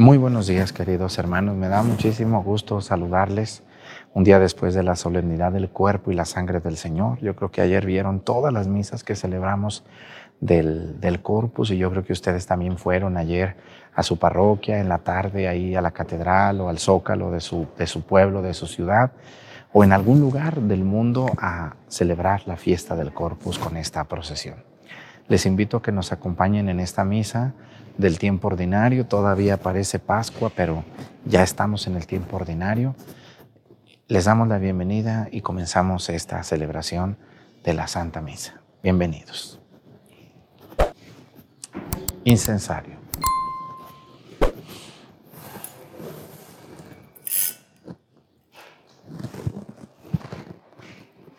Muy buenos días, queridos hermanos. Me da muchísimo gusto saludarles un día después de la solemnidad del cuerpo y la sangre del Señor. Yo creo que ayer vieron todas las misas que celebramos del, corpus y yo creo que ustedes también fueron ayer a su parroquia en la tarde, ahí a la catedral o al zócalo de su, de su pueblo, de su ciudad o en algún lugar del mundo a celebrar la fiesta del corpus con esta procesión. Les invito a que nos acompañen en esta misa del tiempo ordinario. Todavía parece Pascua, pero ya estamos en el tiempo ordinario. Les damos la bienvenida y comenzamos esta celebración de la Santa Misa. Bienvenidos. Incensario.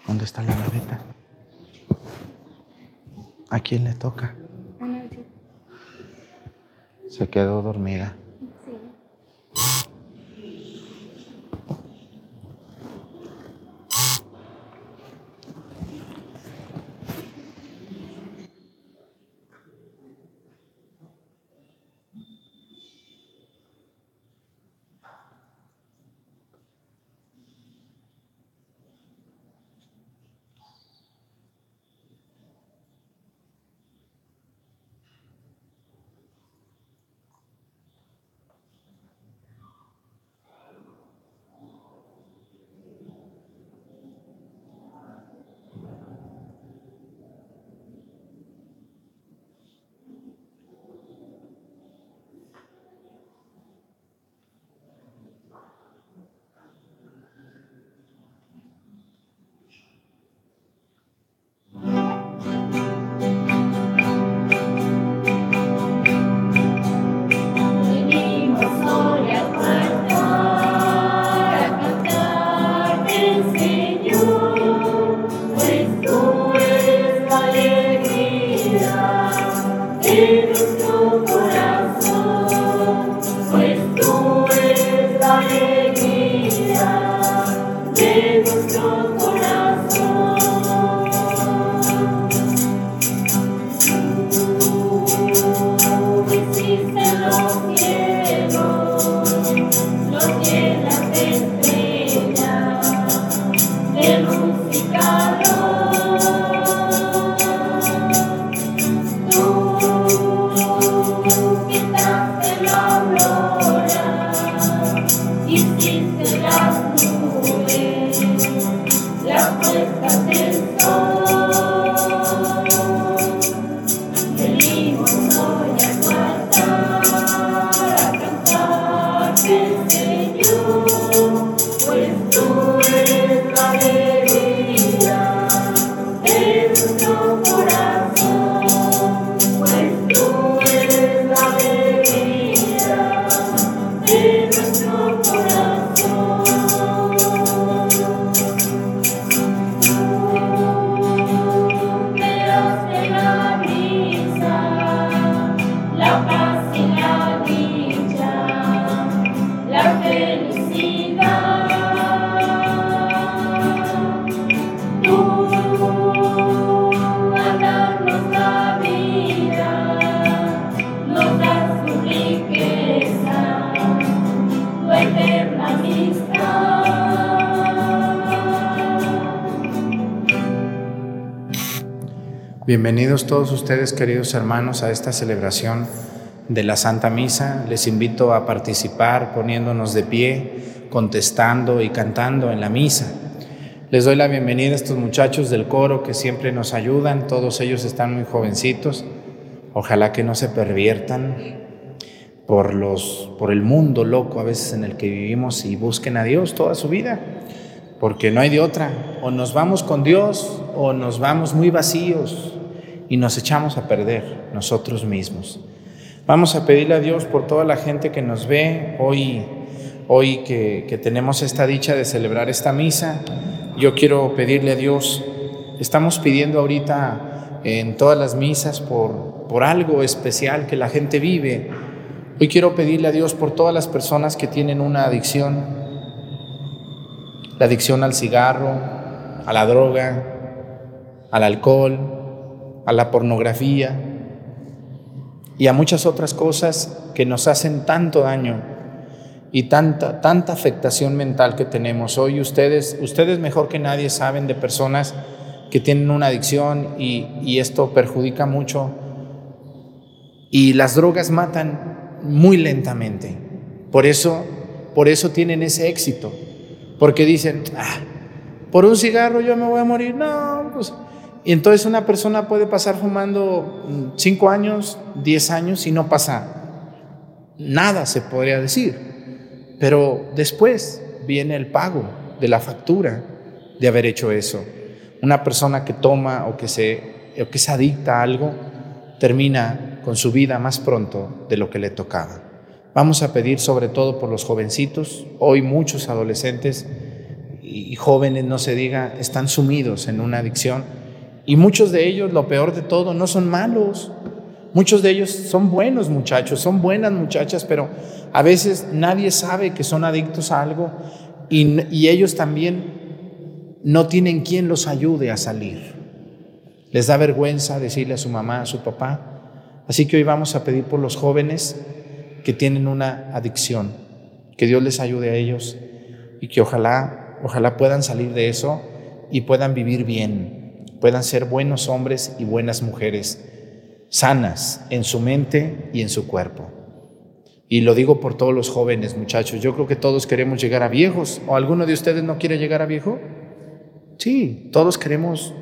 ¿Dónde está la gaveta? ¿A quién le toca? Se quedó dormida. Todos ustedes, queridos hermanos, a esta celebración de la Santa Misa. Les invito a participar poniéndonos de pie, contestando y cantando en la misa. Les doy la bienvenida a estos muchachos del coro que siempre nos ayudan. Todos ellos están muy jovencitos. Ojalá que no se perviertan por, los, por el mundo loco a veces en el que vivimos y busquen a Dios toda su vida, porque no hay de otra. O nos vamos con Dios o nos vamos muy vacíos, y nos echamos a perder nosotros mismos. Vamos a pedirle a Dios por toda la gente que nos ve hoy, hoy que, que tenemos esta dicha de celebrar esta misa. Yo quiero pedirle a Dios, estamos pidiendo ahorita en todas las misas por, por algo especial que la gente vive. Hoy quiero pedirle a Dios por todas las personas que tienen una adicción, la adicción al cigarro, a la droga, al alcohol, a la pornografía y a muchas otras cosas que nos hacen tanto daño y tanta, tanta afectación mental que tenemos. Hoy ustedes, ustedes mejor que nadie saben de personas que tienen una adicción y, y esto perjudica mucho. Y las drogas matan muy lentamente. Por eso, por eso tienen ese éxito. Porque dicen, ah, por un cigarro yo me voy a morir. No, pues. Y entonces una persona puede pasar fumando 5 años, 10 años y no pasa nada, se podría decir. Pero después viene el pago de la factura de haber hecho eso. Una persona que toma o que se, o que se adicta a algo termina con su vida más pronto de lo que le tocaba. Vamos a pedir sobre todo por los jovencitos. Hoy muchos adolescentes y jóvenes, no se diga, están sumidos en una adicción. Y muchos de ellos, lo peor de todo, no son malos. Muchos de ellos son buenos muchachos, son buenas muchachas, pero a veces nadie sabe que son adictos a algo y, ellos también no tienen quien los ayude a salir. Les da vergüenza decirle a su mamá, a su papá. Así que hoy vamos a pedir por los jóvenes que tienen una adicción, que Dios les ayude a ellos y que ojalá, ojalá puedan salir de eso y puedan vivir bien, puedan ser buenos hombres y buenas mujeres, sanas en su mente y en su cuerpo. Y lo digo por todos los jóvenes, muchachos. Yo creo que todos queremos llegar a viejos. ¿O alguno de ustedes no quiere llegar a viejo? Sí, todos queremos,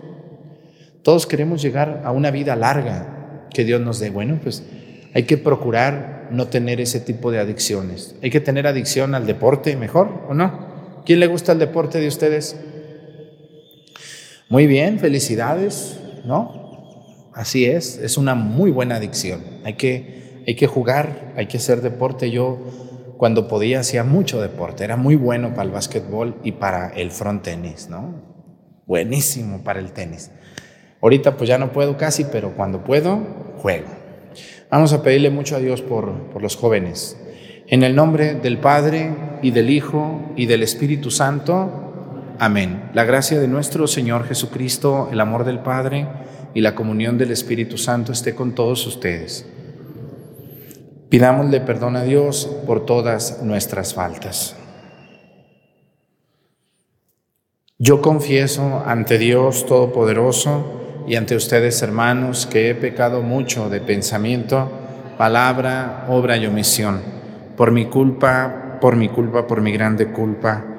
todos queremos llegar a una vida larga que Dios nos dé. Bueno, pues hay que procurar no tener ese tipo de adicciones. Hay que tener adicción al deporte, mejor, ¿o no? ¿Quién le gusta el deporte de ustedes? Muy bien, felicidades, ¿no? Así es, es una muy buena adicción. Hay que hay que jugar, hay que hacer deporte. Yo cuando podía hacía mucho deporte, era muy bueno para el básquetbol y para el front tenis, ¿no? Buenísimo para el tenis. Ahorita pues ya no puedo casi, pero cuando puedo, juego. Vamos a pedirle mucho a Dios por, por los jóvenes. En el nombre del Padre y del Hijo y del Espíritu Santo. Amén. La gracia de nuestro Señor Jesucristo, el amor del Padre y la comunión del Espíritu Santo esté con todos ustedes. Pidámosle perdón a Dios por todas nuestras faltas. Yo confieso ante Dios Todopoderoso y ante ustedes, hermanos, que he pecado mucho de pensamiento, palabra, obra y omisión, por mi culpa, por mi culpa, por mi grande culpa.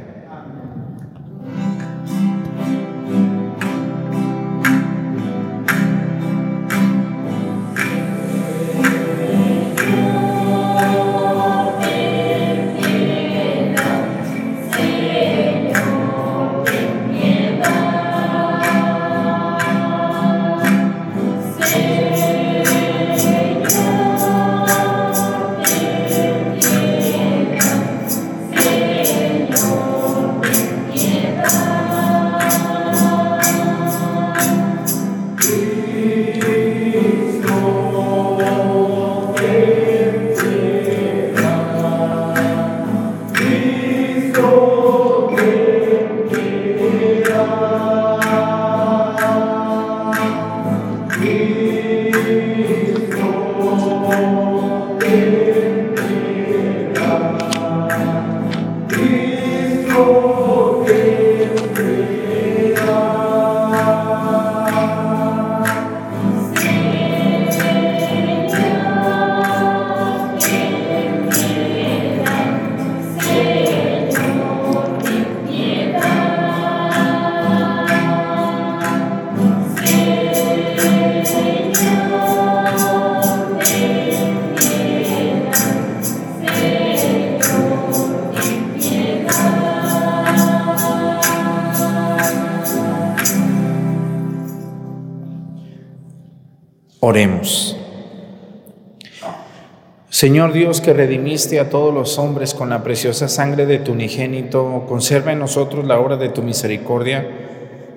Señor Dios que redimiste a todos los hombres con la preciosa sangre de tu unigénito, conserva en nosotros la obra de tu misericordia,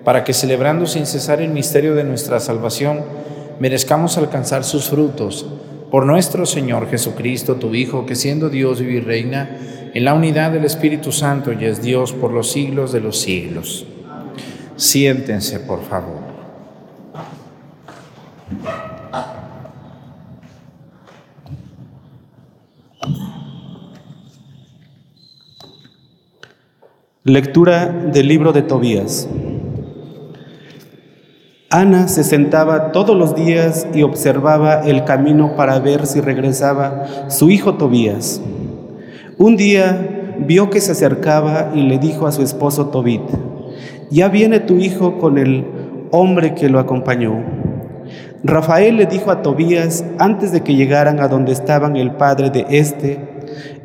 para que celebrando sin cesar el misterio de nuestra salvación, merezcamos alcanzar sus frutos. Por nuestro Señor Jesucristo, tu Hijo, que siendo Dios vive y reina en la unidad del Espíritu Santo y es Dios por los siglos de los siglos. Siéntense, por favor. Lectura del libro de Tobías. Ana se sentaba todos los días y observaba el camino para ver si regresaba su hijo Tobías. Un día vio que se acercaba y le dijo a su esposo Tobit, ya viene tu hijo con el hombre que lo acompañó. Rafael le dijo a Tobías antes de que llegaran a donde estaban el padre de éste,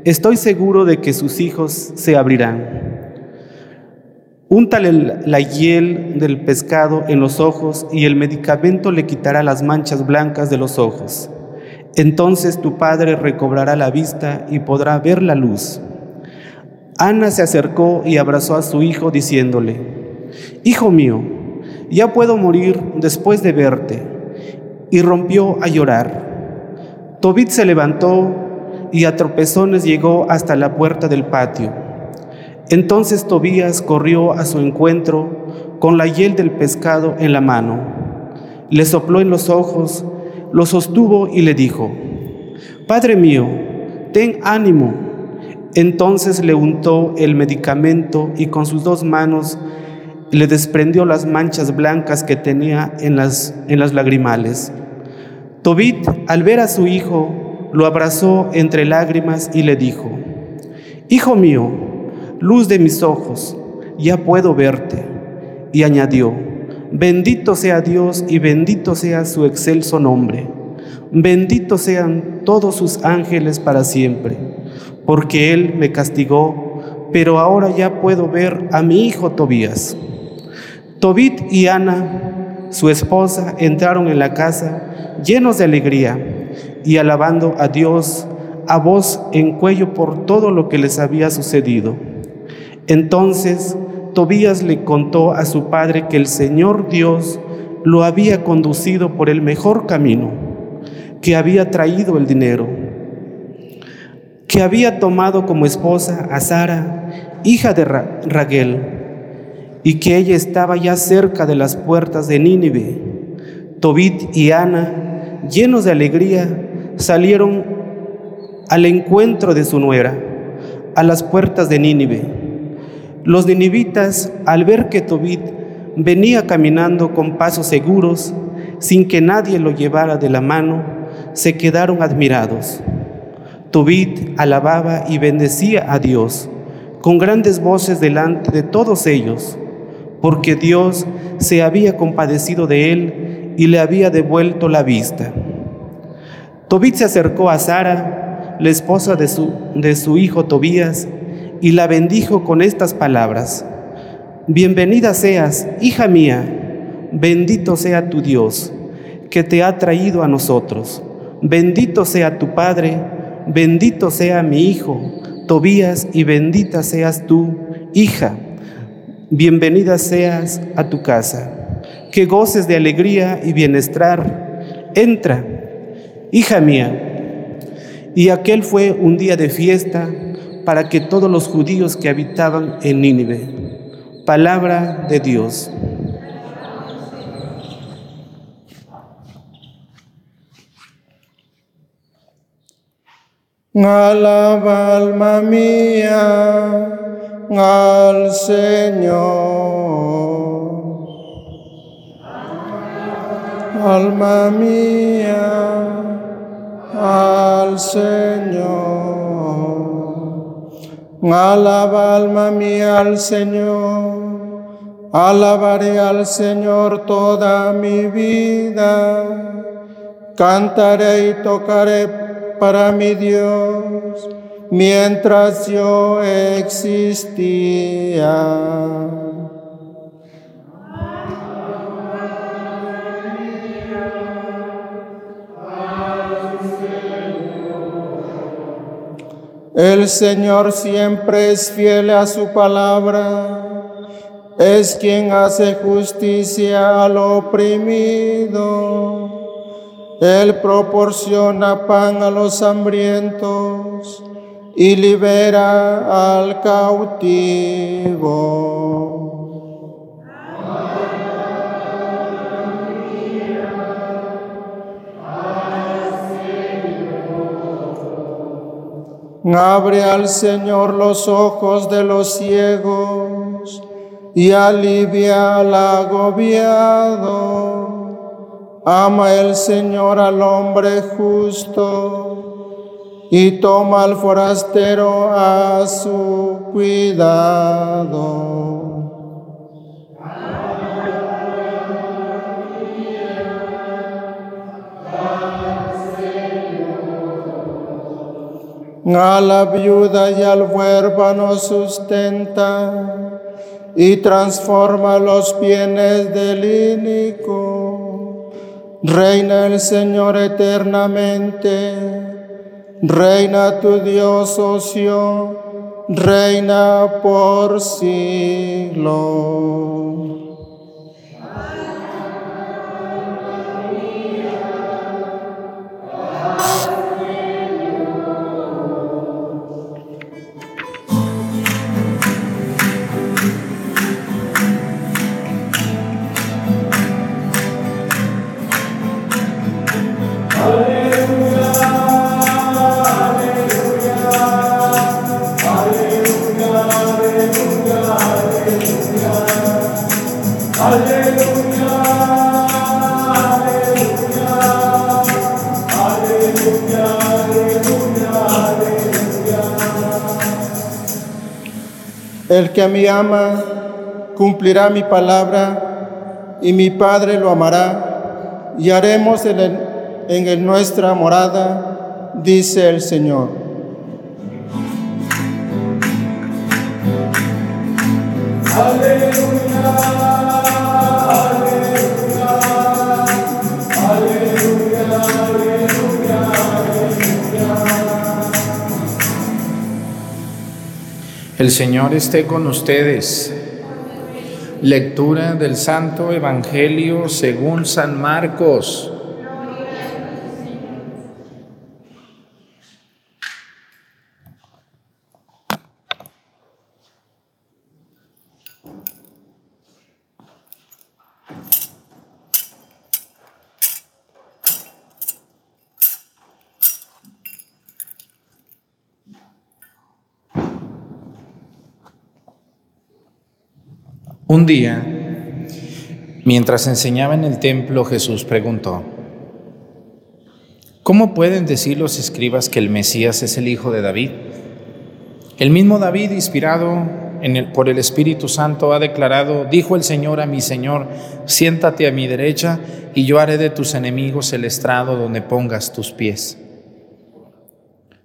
estoy seguro de que sus hijos se abrirán. Úntale la hiel del pescado en los ojos y el medicamento le quitará las manchas blancas de los ojos. Entonces tu padre recobrará la vista y podrá ver la luz. Ana se acercó y abrazó a su hijo diciéndole, Hijo mío, ya puedo morir después de verte. Y rompió a llorar. Tobit se levantó y a tropezones llegó hasta la puerta del patio. Entonces Tobías corrió a su encuentro con la hiel del pescado en la mano. Le sopló en los ojos, lo sostuvo y le dijo, Padre mío, ten ánimo. Entonces le untó el medicamento y con sus dos manos le desprendió las manchas blancas que tenía en las, en las lagrimales. Tobit, al ver a su hijo, lo abrazó entre lágrimas y le dijo, Hijo mío, luz de mis ojos, ya puedo verte. Y añadió, bendito sea Dios y bendito sea su excelso nombre. Bendito sean todos sus ángeles para siempre, porque Él me castigó, pero ahora ya puedo ver a mi hijo Tobías. Tobit y Ana, su esposa, entraron en la casa llenos de alegría y alabando a Dios a voz en cuello por todo lo que les había sucedido. Entonces Tobías le contó a su padre que el Señor Dios lo había conducido por el mejor camino, que había traído el dinero, que había tomado como esposa a Sara, hija de Raguel, y que ella estaba ya cerca de las puertas de Nínive. Tobit y Ana, llenos de alegría, salieron al encuentro de su nuera, a las puertas de Nínive. Los ninivitas, al ver que Tobit venía caminando con pasos seguros, sin que nadie lo llevara de la mano, se quedaron admirados. Tobit alababa y bendecía a Dios con grandes voces delante de todos ellos, porque Dios se había compadecido de él y le había devuelto la vista. Tobit se acercó a Sara, la esposa de su, de su hijo Tobías, y la bendijo con estas palabras. Bienvenida seas, hija mía, bendito sea tu Dios, que te ha traído a nosotros. Bendito sea tu Padre, bendito sea mi Hijo, Tobías, y bendita seas tú, hija. Bienvenida seas a tu casa. Que goces de alegría y bienestar. Entra, hija mía. Y aquel fue un día de fiesta para que todos los judíos que habitaban en Nínive. Palabra de Dios. Alaba alma mía al Señor. Alma mía al Señor. Alaba alma mía al Señor, alabaré al Señor toda mi vida, cantaré y tocaré para mi Dios mientras yo existía. El Señor siempre es fiel a su palabra, es quien hace justicia al oprimido. Él proporciona pan a los hambrientos y libera al cautivo. Abre al Señor los ojos de los ciegos y alivia al agobiado. Ama el Señor al hombre justo y toma al forastero a su cuidado. A la viuda y al huérfano sustenta y transforma los bienes del ínico. Reina el Señor eternamente, reina tu Dios, ocio, reina por siglo. El que a mí ama cumplirá mi palabra y mi Padre lo amará y haremos en, en nuestra morada, dice el Señor. El Señor esté con ustedes. Lectura del Santo Evangelio según San Marcos. Un día, mientras enseñaba en el templo, Jesús preguntó, ¿cómo pueden decir los escribas que el Mesías es el hijo de David? El mismo David, inspirado por el Espíritu Santo, ha declarado, dijo el Señor a mi Señor, siéntate a mi derecha y yo haré de tus enemigos el estrado donde pongas tus pies.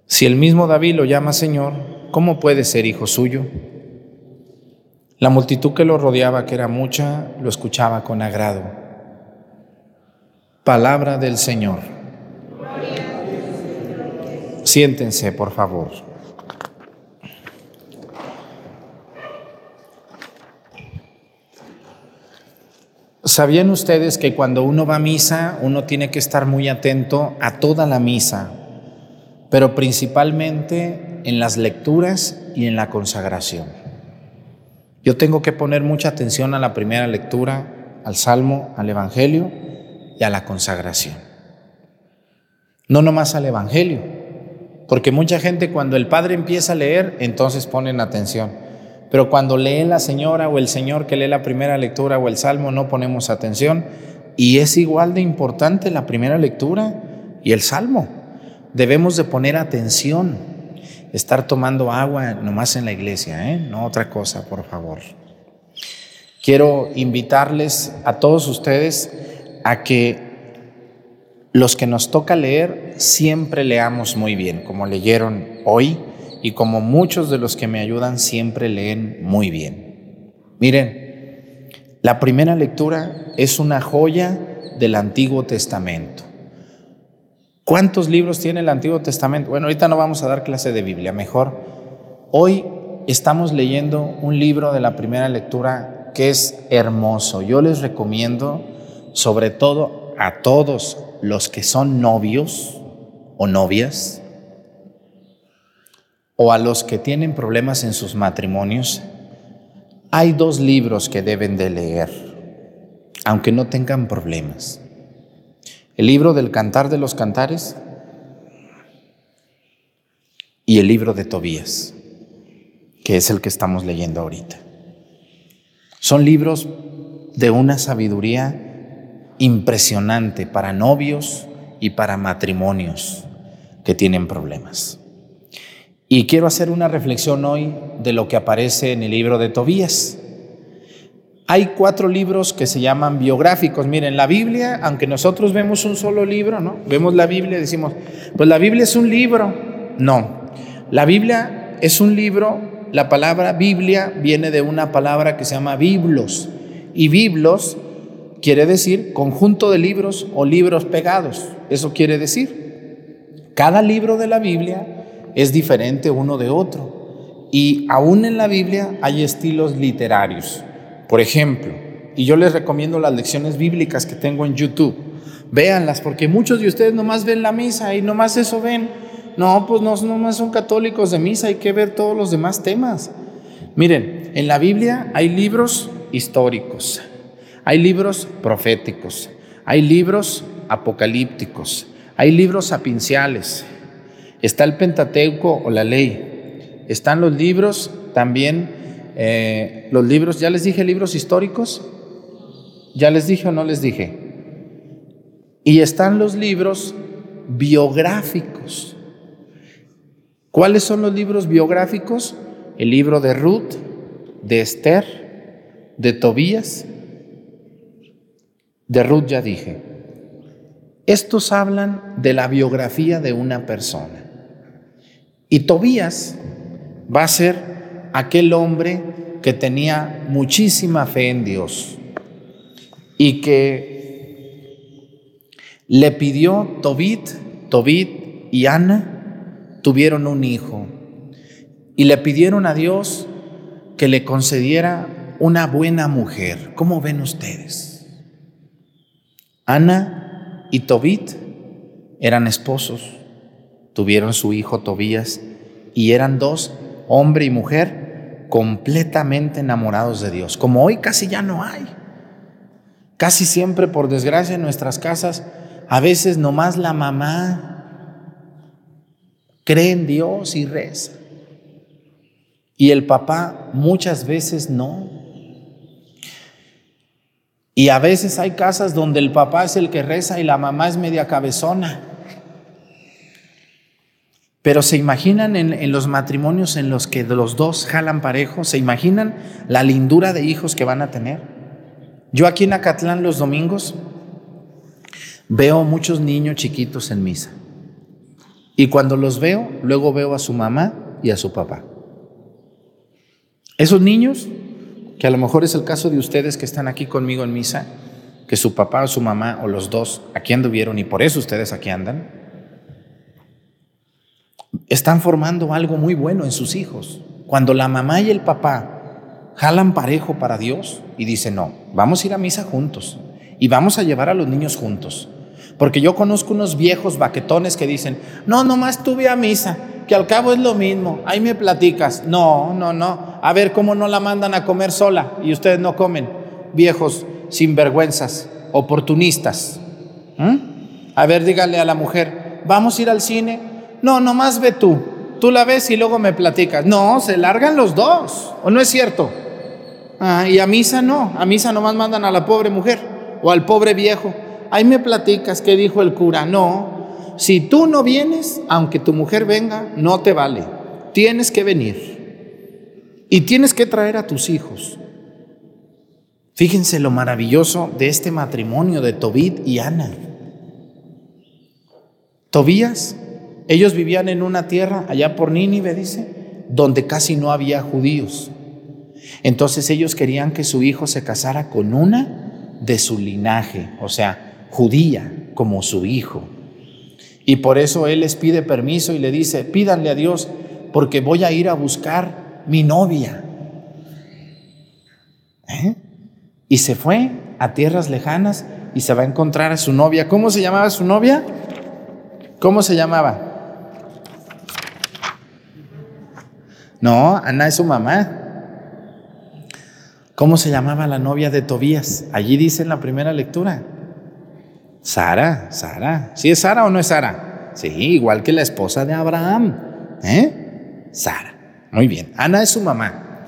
Si el mismo David lo llama Señor, ¿cómo puede ser hijo suyo? La multitud que lo rodeaba, que era mucha, lo escuchaba con agrado. Palabra del Señor. Siéntense, por favor. ¿Sabían ustedes que cuando uno va a misa, uno tiene que estar muy atento a toda la misa, pero principalmente en las lecturas y en la consagración? Yo tengo que poner mucha atención a la primera lectura, al Salmo, al Evangelio y a la consagración. No nomás al Evangelio, porque mucha gente cuando el Padre empieza a leer, entonces ponen atención. Pero cuando lee la señora o el señor que lee la primera lectura o el Salmo, no ponemos atención. Y es igual de importante la primera lectura y el Salmo. Debemos de poner atención estar tomando agua nomás en la iglesia, ¿eh? no otra cosa, por favor. Quiero invitarles a todos ustedes a que los que nos toca leer siempre leamos muy bien, como leyeron hoy y como muchos de los que me ayudan siempre leen muy bien. Miren, la primera lectura es una joya del Antiguo Testamento. ¿Cuántos libros tiene el Antiguo Testamento? Bueno, ahorita no vamos a dar clase de Biblia, mejor. Hoy estamos leyendo un libro de la primera lectura que es hermoso. Yo les recomiendo, sobre todo a todos los que son novios o novias, o a los que tienen problemas en sus matrimonios, hay dos libros que deben de leer, aunque no tengan problemas. El libro del Cantar de los Cantares y el libro de Tobías, que es el que estamos leyendo ahorita. Son libros de una sabiduría impresionante para novios y para matrimonios que tienen problemas. Y quiero hacer una reflexión hoy de lo que aparece en el libro de Tobías. Hay cuatro libros que se llaman biográficos. Miren, la Biblia, aunque nosotros vemos un solo libro, ¿no? Vemos la Biblia y decimos, pues la Biblia es un libro. No, la Biblia es un libro, la palabra Biblia viene de una palabra que se llama biblos. Y biblos quiere decir conjunto de libros o libros pegados. Eso quiere decir. Cada libro de la Biblia es diferente uno de otro. Y aún en la Biblia hay estilos literarios. Por ejemplo, y yo les recomiendo las lecciones bíblicas que tengo en YouTube. Véanlas, porque muchos de ustedes nomás ven la misa y nomás eso ven. No, pues no, nomás son católicos de misa, hay que ver todos los demás temas. Miren, en la Biblia hay libros históricos, hay libros proféticos, hay libros apocalípticos, hay libros sapinciales, Está el Pentateuco o la ley. Están los libros también, eh, los libros, ya les dije libros históricos, ya les dije o no les dije. Y están los libros biográficos. ¿Cuáles son los libros biográficos? El libro de Ruth, de Esther, de Tobías. De Ruth ya dije. Estos hablan de la biografía de una persona. Y Tobías va a ser aquel hombre que tenía muchísima fe en Dios y que le pidió Tobit, Tobit y Ana tuvieron un hijo y le pidieron a Dios que le concediera una buena mujer. ¿Cómo ven ustedes? Ana y Tobit eran esposos tuvieron su hijo Tobías y eran dos, hombre y mujer, completamente enamorados de Dios, como hoy casi ya no hay. Casi siempre, por desgracia, en nuestras casas, a veces nomás la mamá cree en Dios y reza. Y el papá muchas veces no. Y a veces hay casas donde el papá es el que reza y la mamá es media cabezona. Pero se imaginan en, los matrimonios en los que los dos jalan parejo, se imaginan la lindura de hijos que van a tener. Yo aquí en Acatlán los domingos veo muchos niños chiquitos en misa. Y cuando los veo, luego veo a su mamá y a su papá. Esos niños, que a lo mejor es el caso de ustedes que están aquí conmigo en misa, que su papá o su mamá o los dos aquí anduvieron y por eso ustedes aquí andan, están formando algo muy bueno en sus hijos. Cuando la mamá y el papá jalan parejo para Dios y dicen, no, vamos a ir a misa juntos y vamos a llevar a los niños juntos. Porque yo conozco unos viejos baquetones que dicen, no, nomás tuve a misa, que al cabo es lo mismo, ahí me platicas. No, no, no, a ver cómo no la mandan a comer sola y ustedes no comen. Viejos sinvergüenzas, oportunistas. ¿Mm? A ver, dígale a la mujer, vamos a ir al cine, no, nomás ve tú. Tú la ves y luego me platicas. No, se largan los dos. ¿O no es cierto? Ah, y a misa no. A misa nomás mandan a la pobre mujer o al pobre viejo. Ahí me platicas qué dijo el cura. No, si tú no vienes, aunque tu mujer venga, no te vale. Tienes que venir. Y tienes que traer a tus hijos. Fíjense lo maravilloso de este matrimonio de Tobit y Ana. Tobías ellos vivían en una tierra, allá por Nínive, dice, donde casi no había judíos. Entonces ellos querían que su hijo se casara con una de su linaje, o sea, judía, como su hijo. Y por eso él les pide permiso y le dice, pídanle a Dios, porque voy a ir a buscar mi novia. ¿Eh? Y se fue a tierras lejanas y se va a encontrar a su novia. ¿Cómo se llamaba su novia? ¿Cómo se llamaba? No, Ana es su mamá. ¿Cómo se llamaba la novia de Tobías? Allí dice en la primera lectura. Sara, Sara. ¿Sí es Sara o no es Sara? Sí, igual que la esposa de Abraham. ¿Eh? Sara. Muy bien. Ana es su mamá.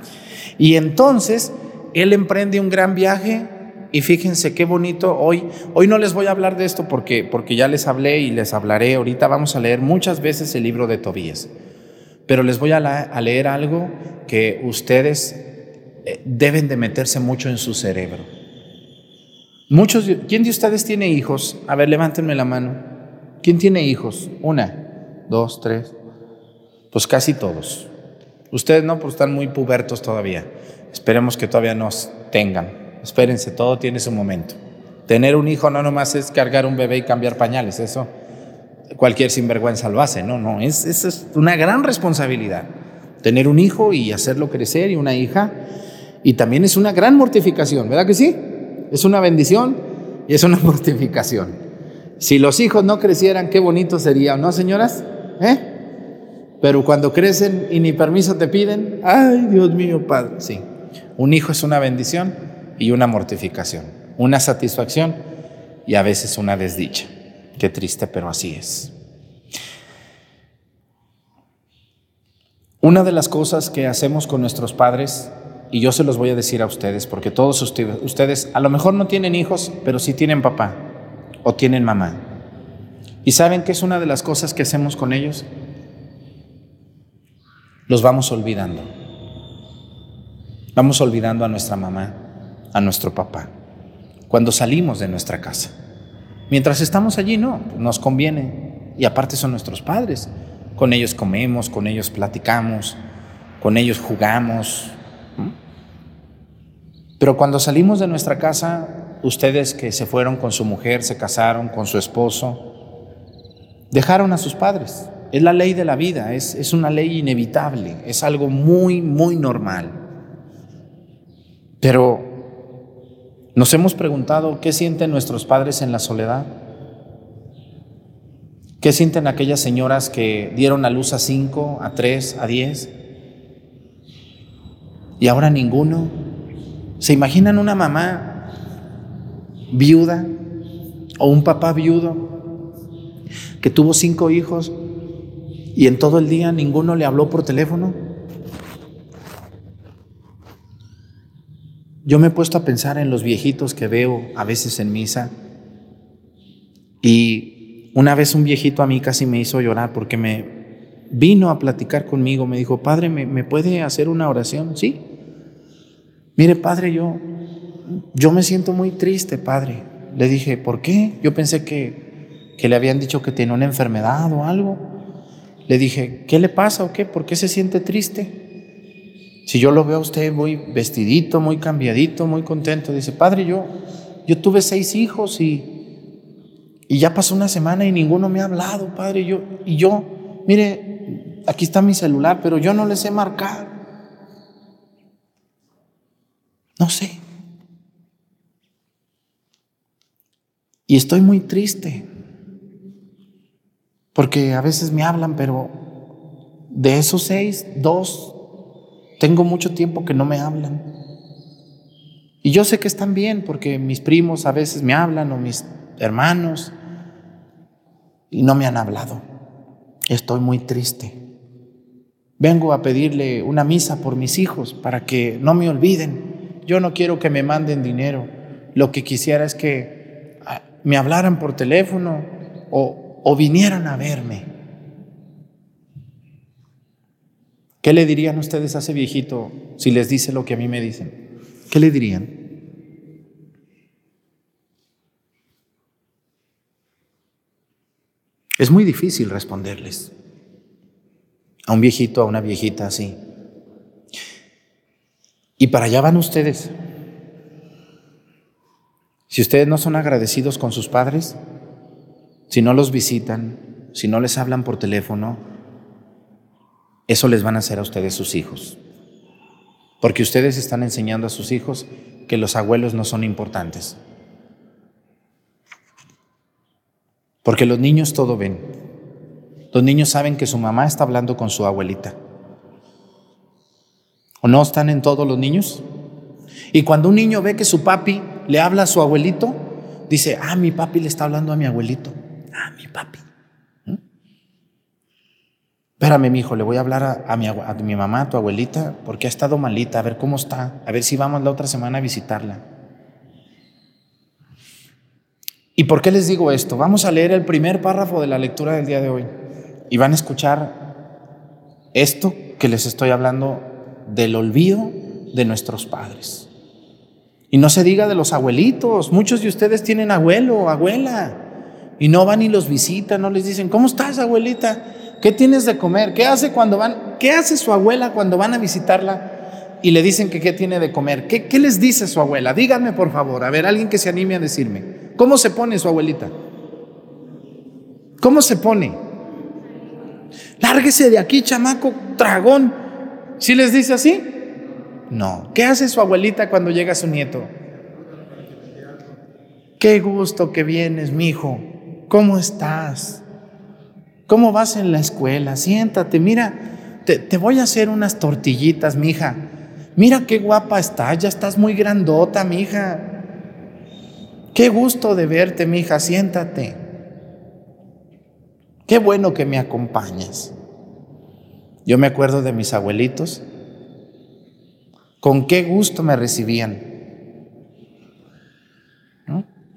Y entonces él emprende un gran viaje y fíjense qué bonito hoy. Hoy no les voy a hablar de esto porque, porque ya les hablé y les hablaré. Ahorita vamos a leer muchas veces el libro de Tobías. Pero les voy a, leer algo que ustedes eh, deben de meterse mucho en su cerebro. Muchos, ¿quién de ustedes tiene hijos? A ver, levántenme la mano. ¿Quién tiene hijos? Una, dos, tres. Pues casi todos. Ustedes no, pues están muy pubertos todavía. Esperemos que todavía nos tengan. Espérense, todo tiene su momento. Tener un hijo no nomás es cargar un bebé y cambiar pañales, eso cualquier sinvergüenza lo hace, no, no, es, es una gran responsabilidad. Tener un hijo y hacerlo crecer y una hija, y también es una gran mortificación, ¿verdad que sí? Es una bendición y es una mortificación. Si los hijos no crecieran, qué bonito sería, ¿no, señoras? ¿Eh? Pero cuando crecen y ni permiso te piden, ay, Dios mío, Padre, sí. Un hijo es una bendición y una mortificación, una satisfacción y a veces una desdicha. Qué triste, pero así es. Una de las cosas que hacemos con nuestros padres, y yo se los voy a decir a ustedes, porque todos ustedes, a lo mejor no tienen hijos, pero sí tienen papá o tienen mamá. ¿Y saben qué es una de las cosas que hacemos con ellos? Los vamos olvidando. Vamos olvidando a nuestra mamá, a nuestro papá cuando salimos de nuestra casa. Mientras estamos allí, no, nos conviene. Y aparte son nuestros padres. Con ellos comemos, con ellos platicamos, con ellos jugamos. Pero cuando salimos de nuestra casa, ustedes que se fueron con su mujer, se casaron con su esposo, dejaron a sus padres. Es la ley de la vida, es, es una ley inevitable, es algo muy, muy normal. Pero ¿Nos hemos preguntado qué sienten nuestros padres en la soledad? ¿Qué sienten aquellas señoras que dieron a luz a cinco, a tres, a diez? Y ahora ninguno. ¿Se imaginan una mamá viuda o un papá viudo que tuvo cinco hijos y en todo el día ninguno le habló por teléfono? Yo me he puesto a pensar en los viejitos que veo a veces en misa y una vez un viejito a mí casi me hizo llorar porque me vino a platicar conmigo, me dijo, Padre, ¿me, puede hacer una oración? Sí. Mire, Padre, yo, yo me siento muy triste, Padre. Le dije, ¿por qué? Yo pensé que, que le habían dicho que tiene una enfermedad o algo. Le dije, ¿qué le pasa o qué? ¿Por qué se siente triste? Si yo lo veo a usted muy vestidito, muy cambiadito, muy contento, dice, Padre, yo, yo tuve seis hijos y, y ya pasó una semana y ninguno me ha hablado, Padre. Yo, y yo, mire, aquí está mi celular, pero yo no les he marcado. No sé. Y estoy muy triste, porque a veces me hablan, pero de esos seis, dos tengo mucho tiempo que no me hablan. Y yo sé que están bien porque mis primos a veces me hablan o mis hermanos y no me han hablado. Estoy muy triste. Vengo a pedirle una misa por mis hijos para que no me olviden. Yo no quiero que me manden dinero. Lo que quisiera es que ah, me hablaran por teléfono o, o vinieran a verme. ¿Qué le dirían ustedes a ese viejito si les dice lo que a mí me dicen? ¿Qué le dirían? Es muy difícil responderles a un viejito, a una viejita así. Y para allá van ustedes. Si ustedes no son agradecidos con sus padres, si no los visitan, si no les hablan por teléfono, eso les van a hacer a ustedes sus hijos. Porque ustedes están enseñando a sus hijos que los abuelos no son importantes. Porque los niños todo ven. Los niños saben que su mamá está hablando con su abuelita. ¿O no están en todos los niños? Y cuando un niño ve que su papi le habla a su abuelito, dice, ah, mi papi le está hablando a mi abuelito. Ah, mi papi. Espérame, mi hijo, le voy a hablar a, mi, mamá, a tu abuelita, porque ha estado malita, a ver cómo está, a ver si vamos la otra semana a visitarla. ¿Y por qué les digo esto? Vamos a leer el primer párrafo de la lectura del día de hoy y van a escuchar esto que les estoy hablando del olvido de nuestros padres. Y no se diga de los abuelitos. Muchos de ustedes tienen abuelo abuela y no van y los visitan, no les dicen, ¿cómo estás, abuelita? ¿Qué tienes de comer? ¿Qué hace cuando van? ¿Qué hace su abuela cuando van a visitarla? Y le dicen que qué tiene de comer. ¿Qué, qué les dice su abuela? Díganme, por favor. A ver, alguien que se anime a decirme. ¿Cómo se pone su abuelita? ¿Cómo se pone? Lárguese de aquí, chamaco, dragón. ¿Sí les dice así? No. ¿Qué hace su abuelita cuando llega su nieto? Qué gusto que vienes, mi hijo. ¿Cómo estás? ¿Cómo vas en la escuela? Siéntate, mira, te, voy a hacer unas tortillitas, mi hija. Mira qué guapa estás, ya estás muy grandota, mi hija. Qué gusto de verte, mi hija, siéntate. Qué bueno que me acompañes. Yo me acuerdo de mis abuelitos con qué gusto me recibían.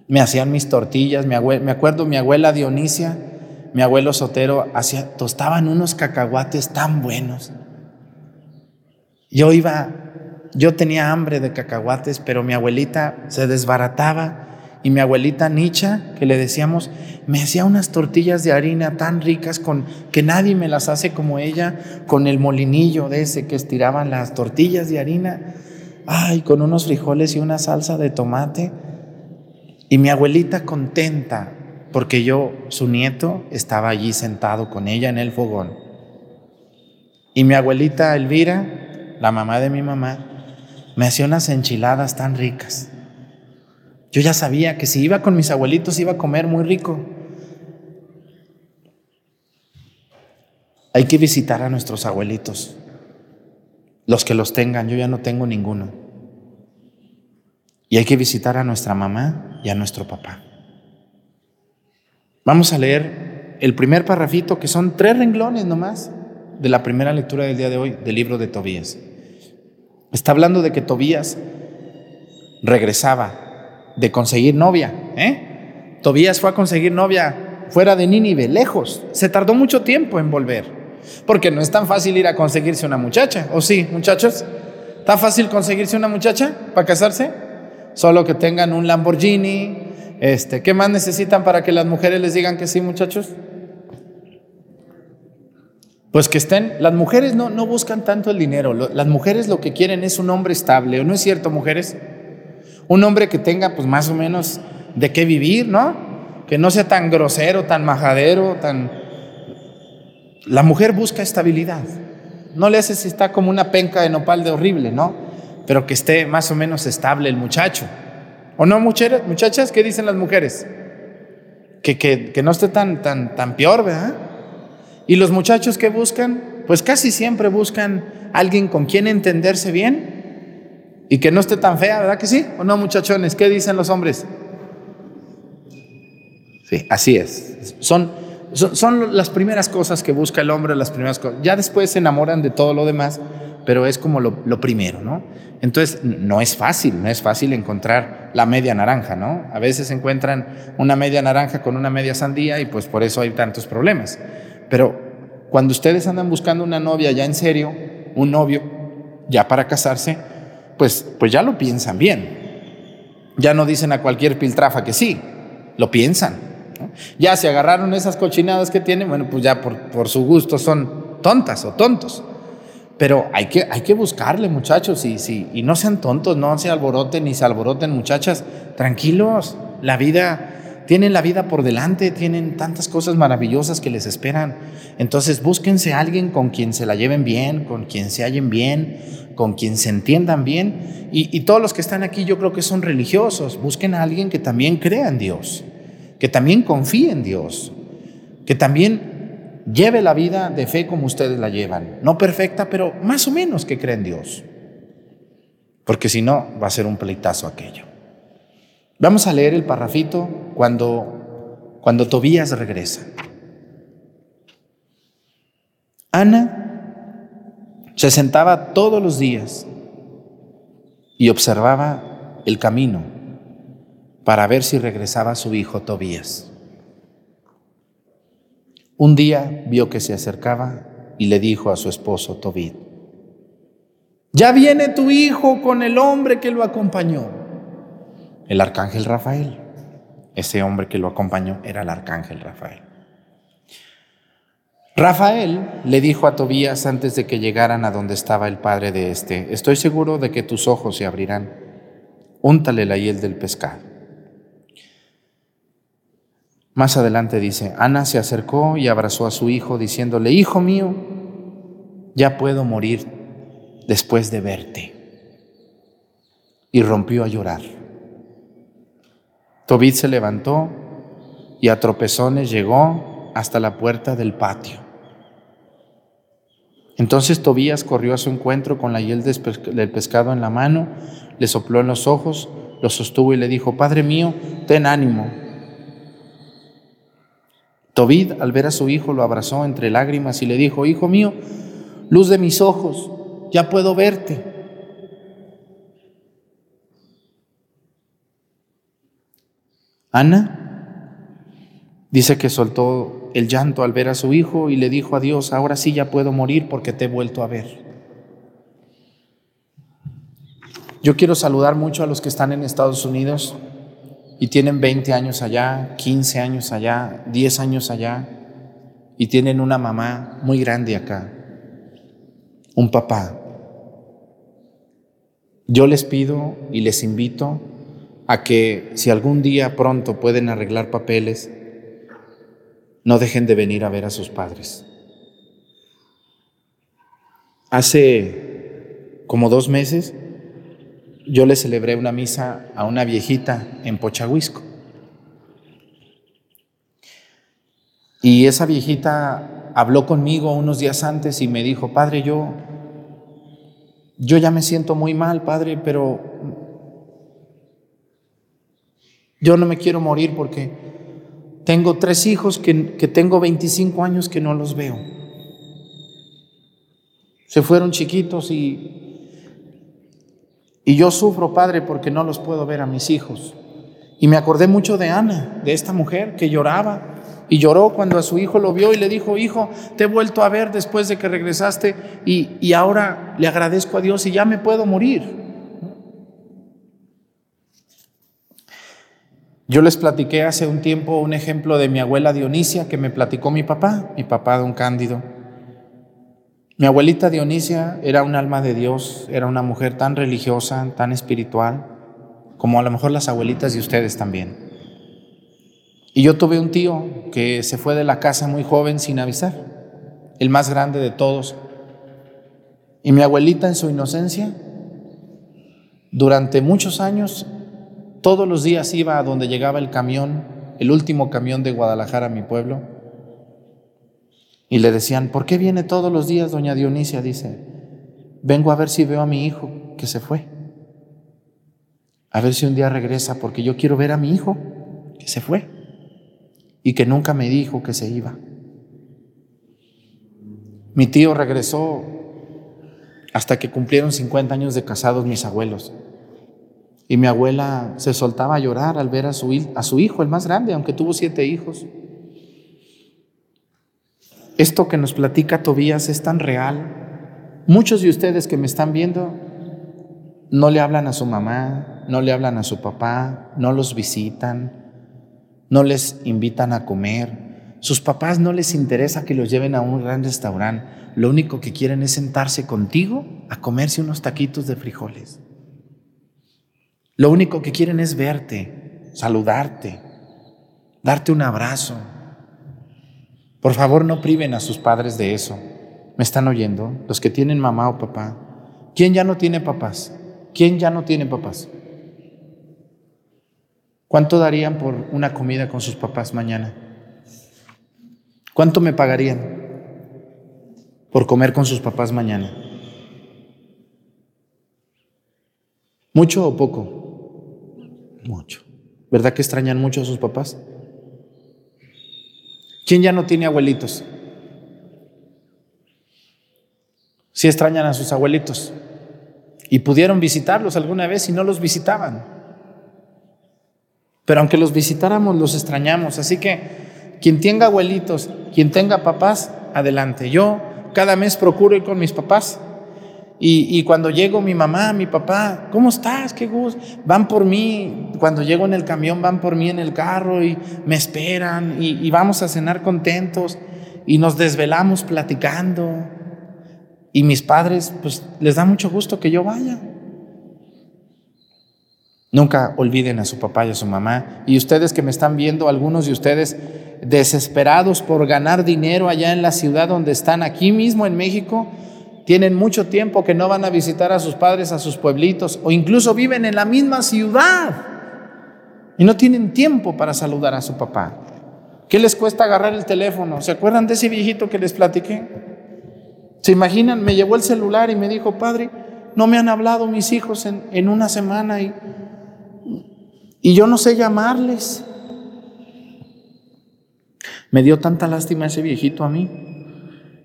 Me hacían mis tortillas, me acuerdo mi abuela Dionisia, mi abuelo Sotero, hacía, tostaban unos cacahuates tan buenos. Yo iba, yo tenía hambre de cacahuates, pero mi abuelita se desbarataba y mi abuelita Nicha, que le decíamos, me hacía unas tortillas de harina tan ricas con que nadie me las hace como ella, con el molinillo de ese que estiraban las tortillas de harina, ay, con unos frijoles y una salsa de tomate. Y mi abuelita contenta porque yo, su nieto, estaba allí sentado con ella en el fogón. Y mi abuelita Elvira, la mamá de mi mamá, me hacía unas enchiladas tan ricas yo ya sabía que si iba con mis abuelitos iba a comer muy rico. Hay que visitar a nuestros abuelitos, los que los tengan, yo ya no tengo ninguno. Y hay que visitar a nuestra mamá y a nuestro papá. Vamos a leer el primer parrafito, que son tres renglones nomás, de la primera lectura del día de hoy del libro de Tobías. Está hablando de que Tobías regresaba de conseguir novia. ¿eh? Tobías fue a conseguir novia fuera de Nínive, lejos. Se tardó mucho tiempo en volver. Porque no es tan fácil ir a conseguirse una muchacha. ¿O sí, muchachos? ¿Está fácil conseguirse una muchacha para casarse? Solo que tengan un Lamborghini. Este, ¿Qué más necesitan para que las mujeres les digan que sí, muchachos? Pues que estén, las mujeres no, no buscan tanto el dinero, las mujeres lo que quieren es un hombre estable, ¿o no es cierto, mujeres? Un hombre que tenga pues más o menos de qué vivir, ¿no? Que no sea tan grosero, tan majadero, tan... La mujer busca estabilidad. No le hace si está como una penca de nopal de horrible, ¿no? Pero que esté más o menos estable el muchacho. ¿O no, muchachas? muchachas? ¿Qué dicen las mujeres? Que, que, que no esté tan, tan, tan peor, ¿verdad? Y los muchachos que buscan, pues casi siempre buscan alguien con quien entenderse bien y que no esté tan fea, ¿verdad que sí? ¿O no, muchachones? ¿Qué dicen los hombres? Sí, así es. Son, son, las primeras cosas que busca el hombre, las primeras cosas. Ya después se enamoran de todo lo demás, pero es como lo, primero, ¿no? Entonces, no es fácil, no es fácil encontrar la media naranja, ¿no? A veces encuentran una media naranja con una media sandía y pues por eso hay tantos problemas. Pero cuando ustedes andan buscando una novia ya en serio, un novio ya para casarse, pues, pues ya lo piensan bien. Ya no dicen a cualquier piltrafa que sí, lo piensan. Ya se agarraron esas cochinadas que tienen, bueno, pues ya por, por su gusto son tontas o tontos. Pero hay que, hay que buscarle, muchachos, y, sí, y no sean tontos, no se alboroten ni se alboroten, muchachas. Tranquilos, la vida tienen la vida por delante, tienen tantas cosas maravillosas que les esperan. Entonces búsquense a alguien con quien se la lleven bien, con quien se hallen bien, con quien se entiendan bien. Y, todos los que están aquí yo creo que son religiosos. Busquen a alguien que también crea en Dios. que también confíe en Dios, que también lleve la vida de fe como ustedes la llevan. No perfecta, pero más o menos que cree en Dios. Porque si no, va a ser un pleitazo aquello. Vamos a leer el parrafito cuando, cuando Tobías regresa. Ana se sentaba todos los días y observaba el camino para ver si regresaba su hijo Tobías. Un día vio que se acercaba y le dijo a su esposo Tobit, ya viene tu hijo con el hombre que lo acompañó. El arcángel Rafael. Ese hombre que lo acompañó era el arcángel Rafael. Rafael le dijo a Tobías antes de que llegaran a donde estaba el padre de este, estoy seguro de que tus ojos se abrirán. Úntale la hiel del pescado. Más adelante dice, Ana se acercó y abrazó a su hijo diciéndole, Hijo mío, ya puedo morir después de verte. Y rompió a llorar. Tobit se levantó y a tropezones llegó hasta la puerta del patio. Entonces Tobías corrió a su encuentro con la hiel del pescado en la mano, le sopló en los ojos, lo sostuvo y le dijo, Padre mío, ten ánimo, Tobit, al ver a su hijo, lo abrazó entre lágrimas y le dijo, Hijo mío, luz de mis ojos, ya puedo verte. Ana dice que soltó el llanto al ver a su hijo y le dijo a Dios, ahora sí ya puedo morir porque te he vuelto a ver. Yo quiero saludar mucho a los que están en Estados Unidos y tienen 20 años allá, 15 años allá, 10 años allá, y tienen una mamá muy grande acá, un papá. Yo les pido y les invito a que si algún día pronto pueden arreglar papeles, no dejen de venir a ver a sus padres. Hace como dos meses yo le celebré una misa a una viejita en Pochahuisco. Y esa viejita habló conmigo unos días antes y me dijo, Padre, yo, yo ya me siento muy mal, Padre, pero yo no me quiero morir porque tengo tres hijos que, que tengo 25 años que no los veo. Se fueron chiquitos y y yo sufro, Padre, porque no los puedo ver a mis hijos. Y me acordé mucho de Ana, de esta mujer que lloraba y lloró cuando a su hijo lo vio y le dijo, hijo, te he vuelto a ver después de que regresaste y, y ahora le agradezco a Dios y ya me puedo morir. Yo les platiqué hace un tiempo un ejemplo de mi abuela Dionisia que me platicó mi papá, mi papá don Cándido. Mi abuelita Dionisia era un alma de Dios, era una mujer tan religiosa, tan espiritual, como a lo mejor las abuelitas de ustedes también. Y yo tuve un tío que se fue de la casa muy joven sin avisar, el más grande de todos. Y mi abuelita en su inocencia, durante muchos años, todos los días iba a donde llegaba el camión, el último camión de Guadalajara a mi pueblo, y le decían, ¿por qué viene todos los días, doña Dionisia? Dice, vengo a ver si veo a mi hijo que se fue. A ver si un día regresa, porque yo quiero ver a mi hijo que se fue y que nunca me dijo que se iba. Mi tío regresó hasta que cumplieron 50 años de casados mis abuelos. Y mi abuela se soltaba a llorar al ver a su, a su hijo, el más grande, aunque tuvo siete hijos. Esto que nos platica Tobías es tan real. Muchos de ustedes que me están viendo no le hablan a su mamá, no le hablan a su papá, no los visitan, no les invitan a comer. Sus papás no les interesa que los lleven a un gran restaurante. Lo único que quieren es sentarse contigo a comerse unos taquitos de frijoles. Lo único que quieren es verte, saludarte, darte un abrazo, por favor, no priven a sus padres de eso. ¿Me están oyendo? Los que tienen mamá o papá. ¿Quién ya no tiene papás? ¿Quién ya no tiene papás? ¿Cuánto darían por una comida con sus papás mañana? ¿Cuánto me pagarían por comer con sus papás mañana? ¿Mucho o poco? Mucho. ¿Verdad que extrañan mucho a sus papás? ¿Quién ya no tiene abuelitos? Si extrañan a sus abuelitos y pudieron visitarlos alguna vez y no los visitaban. Pero aunque los visitáramos, los extrañamos. Así que quien tenga abuelitos, quien tenga papás, adelante. Yo cada mes procuro ir con mis papás. Y, cuando llego, mi mamá, mi papá, ¿cómo estás? Qué gusto. Van por mí, cuando llego en el camión, van por mí en el carro y me esperan y, y vamos a cenar contentos y nos desvelamos platicando. Y mis padres, pues les da mucho gusto que yo vaya. Nunca olviden a su papá y a su mamá. Y ustedes que me están viendo, algunos de ustedes desesperados por ganar dinero allá en la ciudad donde están, aquí mismo en México, tienen mucho tiempo que no van a visitar a sus padres, a sus pueblitos, o incluso viven en la misma ciudad y no tienen tiempo para saludar a su papá. ¿Qué les cuesta agarrar el teléfono? ¿Se acuerdan de ese viejito que les platiqué? ¿Se imaginan? Me llevó el celular y me dijo, padre, no me han hablado mis hijos en, una semana y, y yo no sé llamarles. Me dio tanta lástima ese viejito a mí.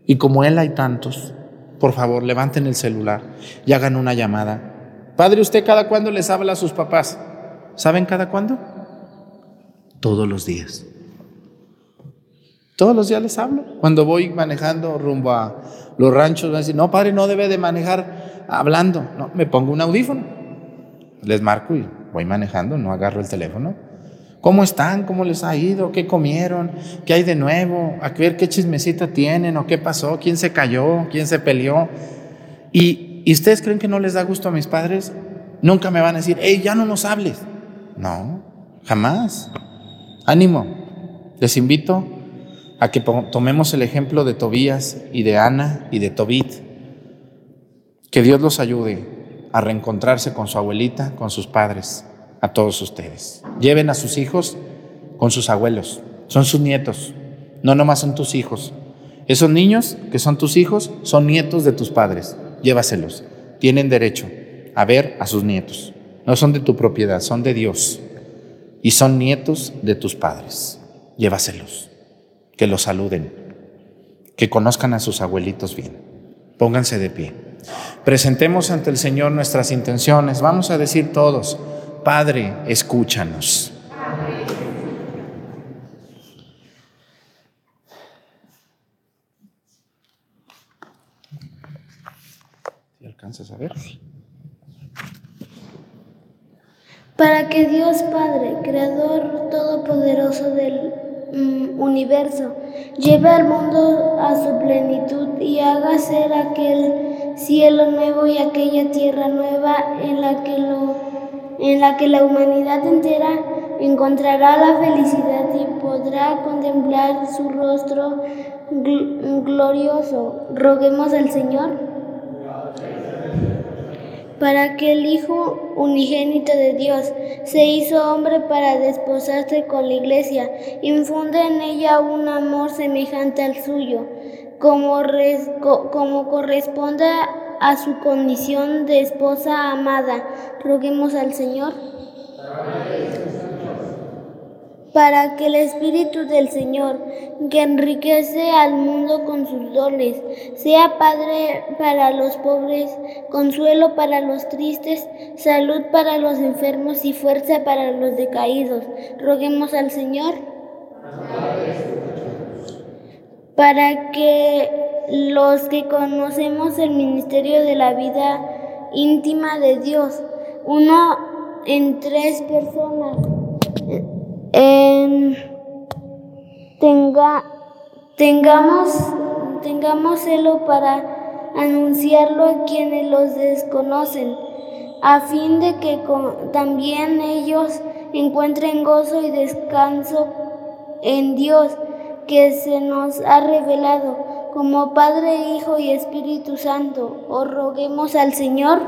Y como él hay tantos, por favor, levanten el celular y hagan una llamada. Padre, ¿usted cada cuándo les habla a sus papás? ¿Saben cada cuándo? Todos los días. Todos los días les hablo. Cuando voy manejando rumbo a los ranchos, van a decir, no, padre, no debe de manejar hablando. No, me pongo un audífono. Les marco y voy manejando, no agarro el teléfono. ¿Cómo están? ¿Cómo les ha ido? ¿Qué comieron? ¿Qué hay de nuevo? A ver qué chismecita tienen o qué pasó, quién se cayó, quién se peleó. Y, ¿Y ustedes creen que no les da gusto a mis padres? Nunca me van a decir, hey, ya no nos hables. No, jamás. Ánimo. Les invito a que tomemos el ejemplo de Tobías y de Ana y de Tobit. Que Dios los ayude a reencontrarse con su abuelita, con sus padres, a todos ustedes. Lleven a sus hijos con sus abuelos, son sus nietos, no nomás son tus hijos. Esos niños que son tus hijos son nietos de tus padres, llévaselos, tienen derecho a ver a sus nietos. No son de tu propiedad, son de Dios y son nietos de tus padres, llévaselos que los saluden, que conozcan a sus abuelitos bien. Pónganse de pie. Presentemos ante el Señor nuestras intenciones. Vamos a decir todos, Padre, escúchanos. ¿Si alcanzas a ver? Para que Dios Padre, Creador Todopoderoso del Mm, universo, lleve al mundo a su plenitud y haga ser aquel cielo nuevo y aquella tierra nueva en la que, lo, en la, que la humanidad entera encontrará la felicidad y podrá contemplar su rostro glorioso. Roguemos al Señor para que el Hijo unigénito de Dios se hizo hombre para desposarse con la iglesia, infunde en ella un amor semejante al suyo, como, como corresponde su condición de esposa amada. Roguemos al Señor para que el Espíritu del Señor, que enriquece al mundo con sus dones, sea Padre para los pobres, consuelo para los tristes, salud para los enfermos y fuerza para los decaídos. Roguemos al Señor para que los que conocemos el ministerio de la vida íntima de Dios, uno en tres personas, tenga, tengamos, tengamos celo para anunciarlo a quienes los desconocen, a fin de que también ellos encuentren gozo y descanso en Dios que se nos ha revelado como Padre, Hijo y Espíritu Santo, os roguemos al Señor.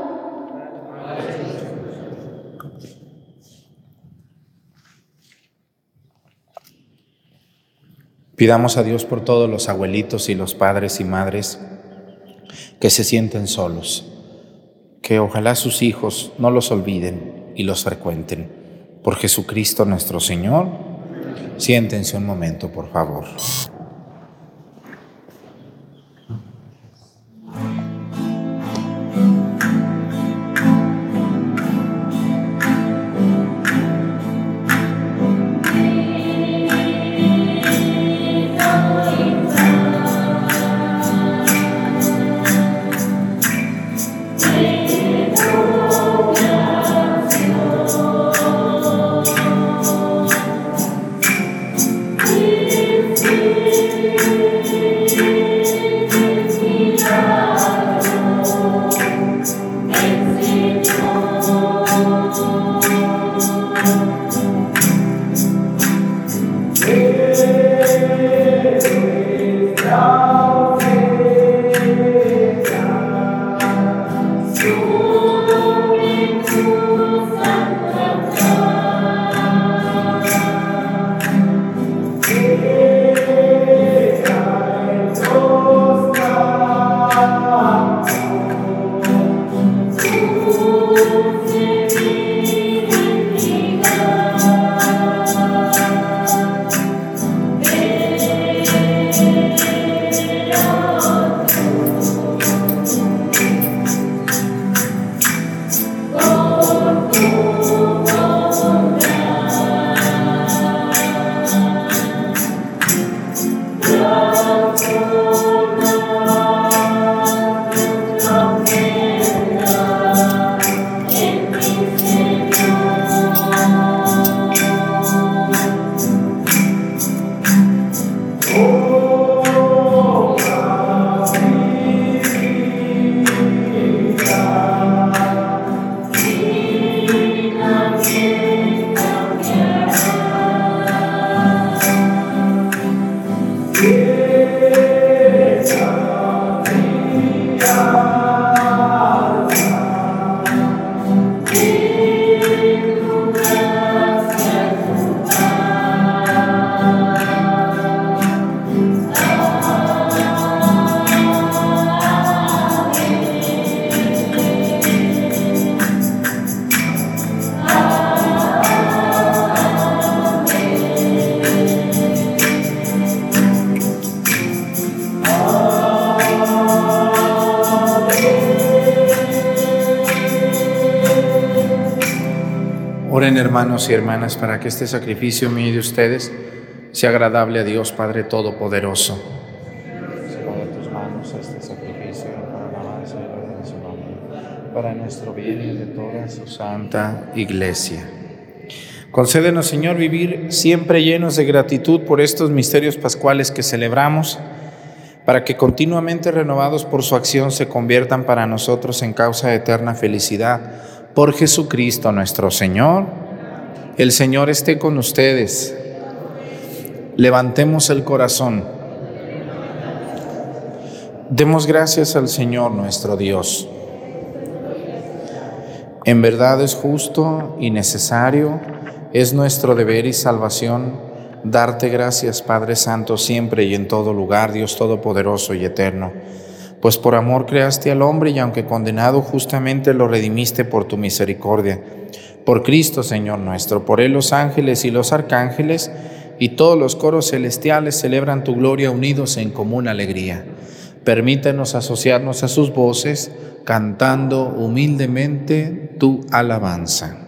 Pidamos a Dios por todos los abuelitos y los padres y madres que se sienten solos, que ojalá sus hijos no los olviden y los frecuenten. Por Jesucristo nuestro Señor, siéntense un momento, por favor. Hermanos y hermanas para que este sacrificio mío de ustedes sea agradable a Dios Padre Todopoderoso. tus manos este sacrificio para y su nombre, para nuestro bien y de toda su santa iglesia. Concédenos, Señor, vivir siempre llenos de gratitud por estos misterios pascuales que celebramos, para que continuamente renovados por su acción se conviertan para nosotros en causa de eterna felicidad por Jesucristo nuestro Señor. El Señor esté con ustedes. Levantemos el corazón. Demos gracias al Señor nuestro Dios. En verdad es justo y necesario, es nuestro deber y salvación darte gracias, Padre Santo, siempre y en todo lugar, Dios Todopoderoso y Eterno pues por amor creaste al hombre y aunque condenado justamente lo redimiste por tu misericordia. Por Cristo, Señor nuestro, por Él los ángeles y los arcángeles y todos los coros celestiales celebran tu gloria unidos en común alegría. Permítenos asociarnos a sus voces, cantando humildemente tu alabanza.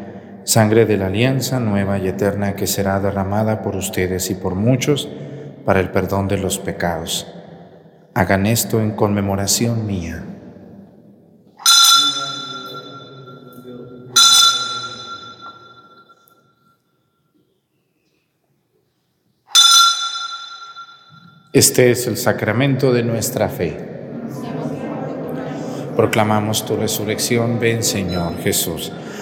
sangre de la alianza nueva y eterna que será derramada por ustedes y por muchos para el perdón de los pecados. Hagan esto en conmemoración mía. Este es el sacramento de nuestra fe. Proclamamos tu resurrección, ven Señor Jesús.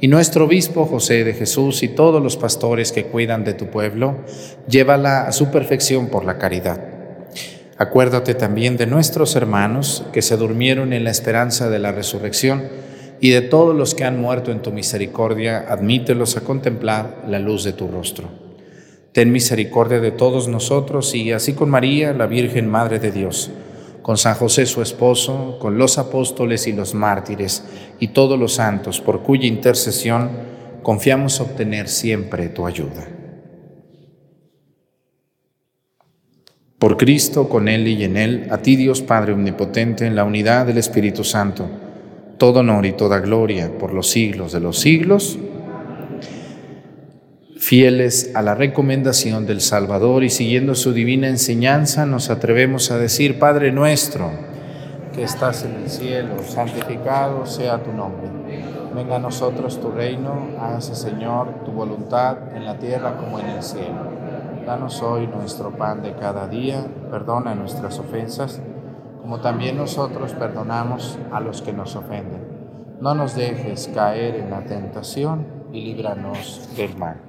y nuestro obispo José de Jesús y todos los pastores que cuidan de tu pueblo, llévala a su perfección por la caridad. Acuérdate también de nuestros hermanos que se durmieron en la esperanza de la resurrección y de todos los que han muerto en tu misericordia, admítelos a contemplar la luz de tu rostro. Ten misericordia de todos nosotros y así con María, la Virgen Madre de Dios con San José su esposo, con los apóstoles y los mártires y todos los santos, por cuya intercesión confiamos obtener siempre tu ayuda. Por Cristo, con Él y en Él, a ti Dios Padre Omnipotente, en la unidad del Espíritu Santo, todo honor y toda gloria por los siglos de los siglos fieles a la recomendación del Salvador y siguiendo su divina enseñanza, nos atrevemos a decir, Padre nuestro, que estás en el cielo, santificado sea tu nombre. Venga a nosotros tu reino, hágase Señor tu voluntad en la tierra como en el cielo. Danos hoy nuestro pan de cada día, perdona nuestras ofensas, como también nosotros perdonamos a los que nos ofenden. No nos dejes caer en la tentación y líbranos del mal.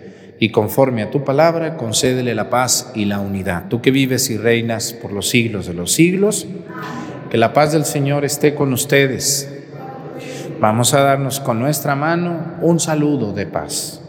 y conforme a tu palabra, concédele la paz y la unidad. Tú que vives y reinas por los siglos de los siglos, que la paz del Señor esté con ustedes. Vamos a darnos con nuestra mano un saludo de paz.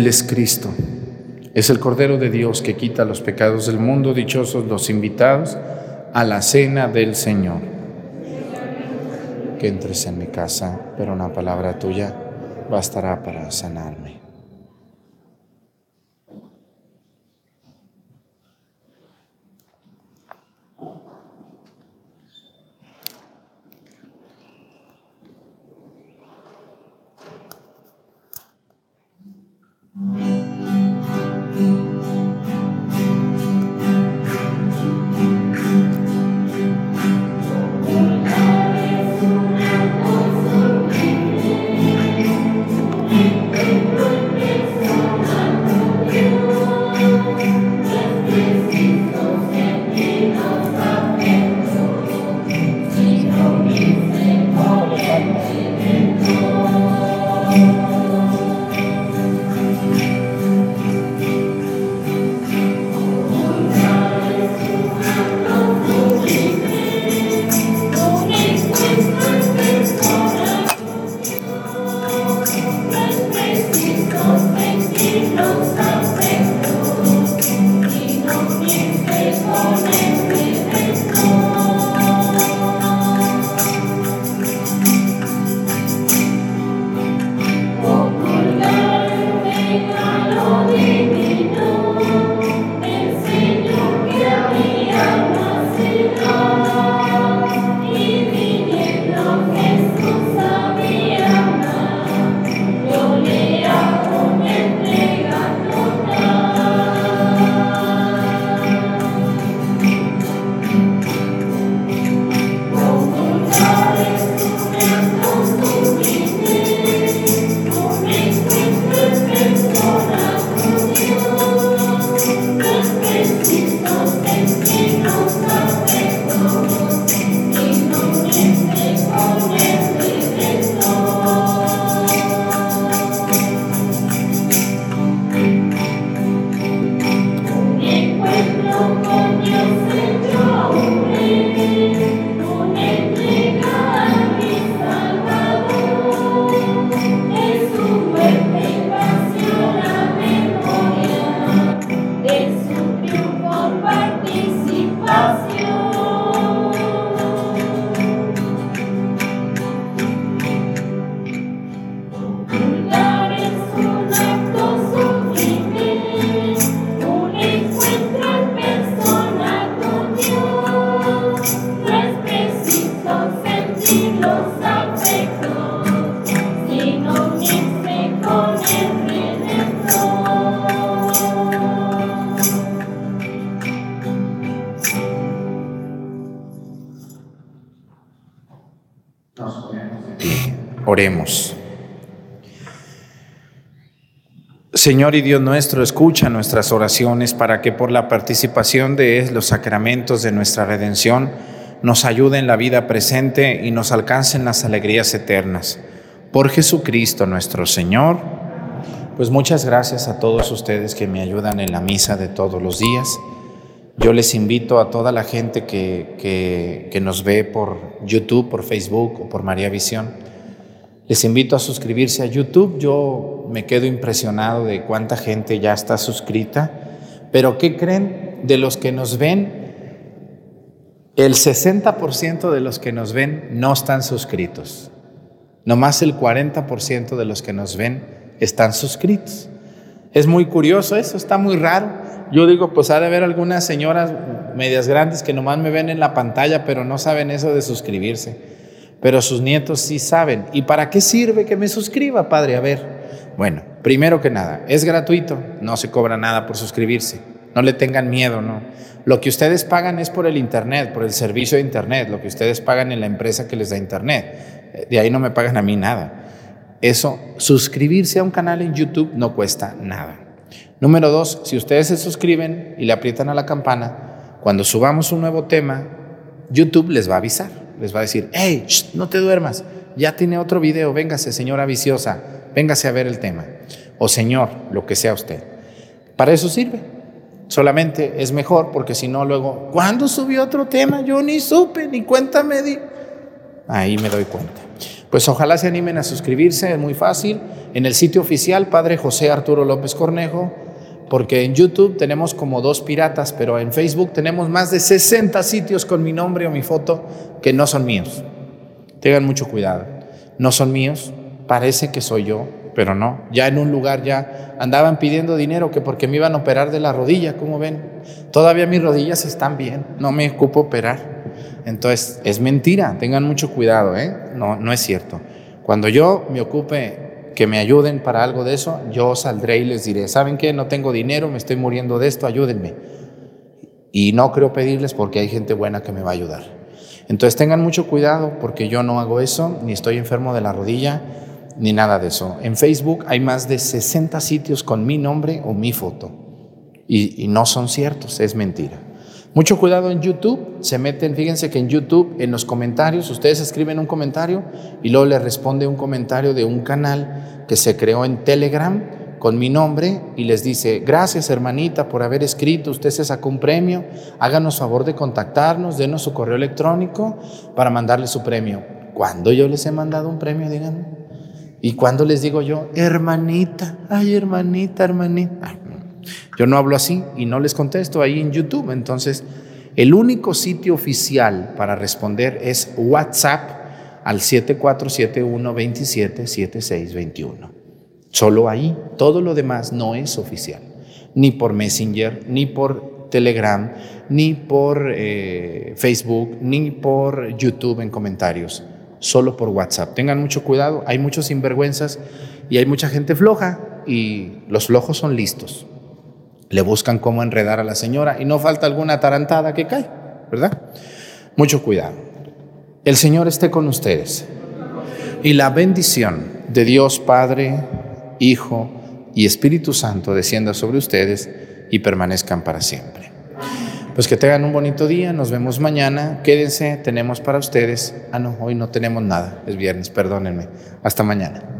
Él es Cristo, es el Cordero de Dios que quita los pecados del mundo, dichosos los invitados a la cena del Señor. Que entres en mi casa, pero una palabra tuya bastará para sanarme. Señor y Dios nuestro, escucha nuestras oraciones para que por la participación de los sacramentos de nuestra redención nos ayude en la vida presente y nos alcancen las alegrías eternas. Por Jesucristo nuestro Señor. Pues muchas gracias a todos ustedes que me ayudan en la misa de todos los días. Yo les invito a toda la gente que, que, que nos ve por YouTube, por Facebook o por María Visión les invito a suscribirse a YouTube. Yo me quedo impresionado de cuánta gente ya está suscrita. Pero ¿qué creen de los que nos ven? El 60% de los que nos ven no están suscritos. Nomás el 40% de los que nos ven están suscritos. Es muy curioso eso, está muy raro. Yo digo, pues ha de haber algunas señoras medias grandes que nomás me ven en la pantalla, pero no saben eso de suscribirse pero sus nietos sí saben. ¿Y para qué sirve que me suscriba, padre? A ver. Bueno, primero que nada, es gratuito, no se cobra nada por suscribirse. No le tengan miedo, no. Lo que ustedes pagan es por el Internet, por el servicio de Internet, lo que ustedes pagan en la empresa que les da Internet. De ahí no me pagan a mí nada. Eso, suscribirse a un canal en YouTube no cuesta nada. Número dos, si ustedes se suscriben y le aprietan a la campana, cuando subamos un nuevo tema, YouTube les va a avisar les va a decir, hey, no te duermas, ya tiene otro video, véngase señora viciosa, véngase a ver el tema. O señor, lo que sea usted. Para eso sirve. Solamente es mejor porque si no luego, ¿cuándo subió otro tema? Yo ni supe, ni cuéntame. Di. Ahí me doy cuenta. Pues ojalá se animen a suscribirse, es muy fácil. En el sitio oficial, Padre José Arturo López Cornejo, porque en YouTube tenemos como dos piratas, pero en Facebook tenemos más de 60 sitios con mi nombre o mi foto que no son míos. Tengan mucho cuidado. No son míos, parece que soy yo, pero no. Ya en un lugar ya andaban pidiendo dinero que porque me iban a operar de la rodilla, como ven. Todavía mis rodillas están bien, no me ocupo operar. Entonces, es mentira, tengan mucho cuidado, ¿eh? No, no es cierto. Cuando yo me ocupe que me ayuden para algo de eso, yo saldré y les diré, ¿saben qué? No tengo dinero, me estoy muriendo de esto, ayúdenme. Y no creo pedirles porque hay gente buena que me va a ayudar. Entonces tengan mucho cuidado porque yo no hago eso, ni estoy enfermo de la rodilla, ni nada de eso. En Facebook hay más de 60 sitios con mi nombre o mi foto. Y, y no son ciertos, es mentira. Mucho cuidado en YouTube, se meten, fíjense que en YouTube, en los comentarios, ustedes escriben un comentario y luego le responde un comentario de un canal que se creó en Telegram con mi nombre y les dice, gracias hermanita por haber escrito, usted se sacó un premio, háganos favor de contactarnos, denos su correo electrónico para mandarle su premio. ¿Cuándo yo les he mandado un premio? Díganme. ¿Y cuándo les digo yo, hermanita, ay hermanita, hermanita? Yo no hablo así y no les contesto ahí en YouTube. Entonces, el único sitio oficial para responder es WhatsApp al 7471277621. Solo ahí. Todo lo demás no es oficial. Ni por Messenger, ni por Telegram, ni por eh, Facebook, ni por YouTube en comentarios. Solo por WhatsApp. Tengan mucho cuidado. Hay muchos sinvergüenzas y hay mucha gente floja y los flojos son listos le buscan cómo enredar a la señora y no falta alguna tarantada que cae, ¿verdad? Mucho cuidado. El Señor esté con ustedes. Y la bendición de Dios Padre, Hijo y Espíritu Santo descienda sobre ustedes y permanezcan para siempre. Pues que tengan un bonito día, nos vemos mañana, quédense, tenemos para ustedes. Ah, no, hoy no tenemos nada, es viernes, perdónenme. Hasta mañana.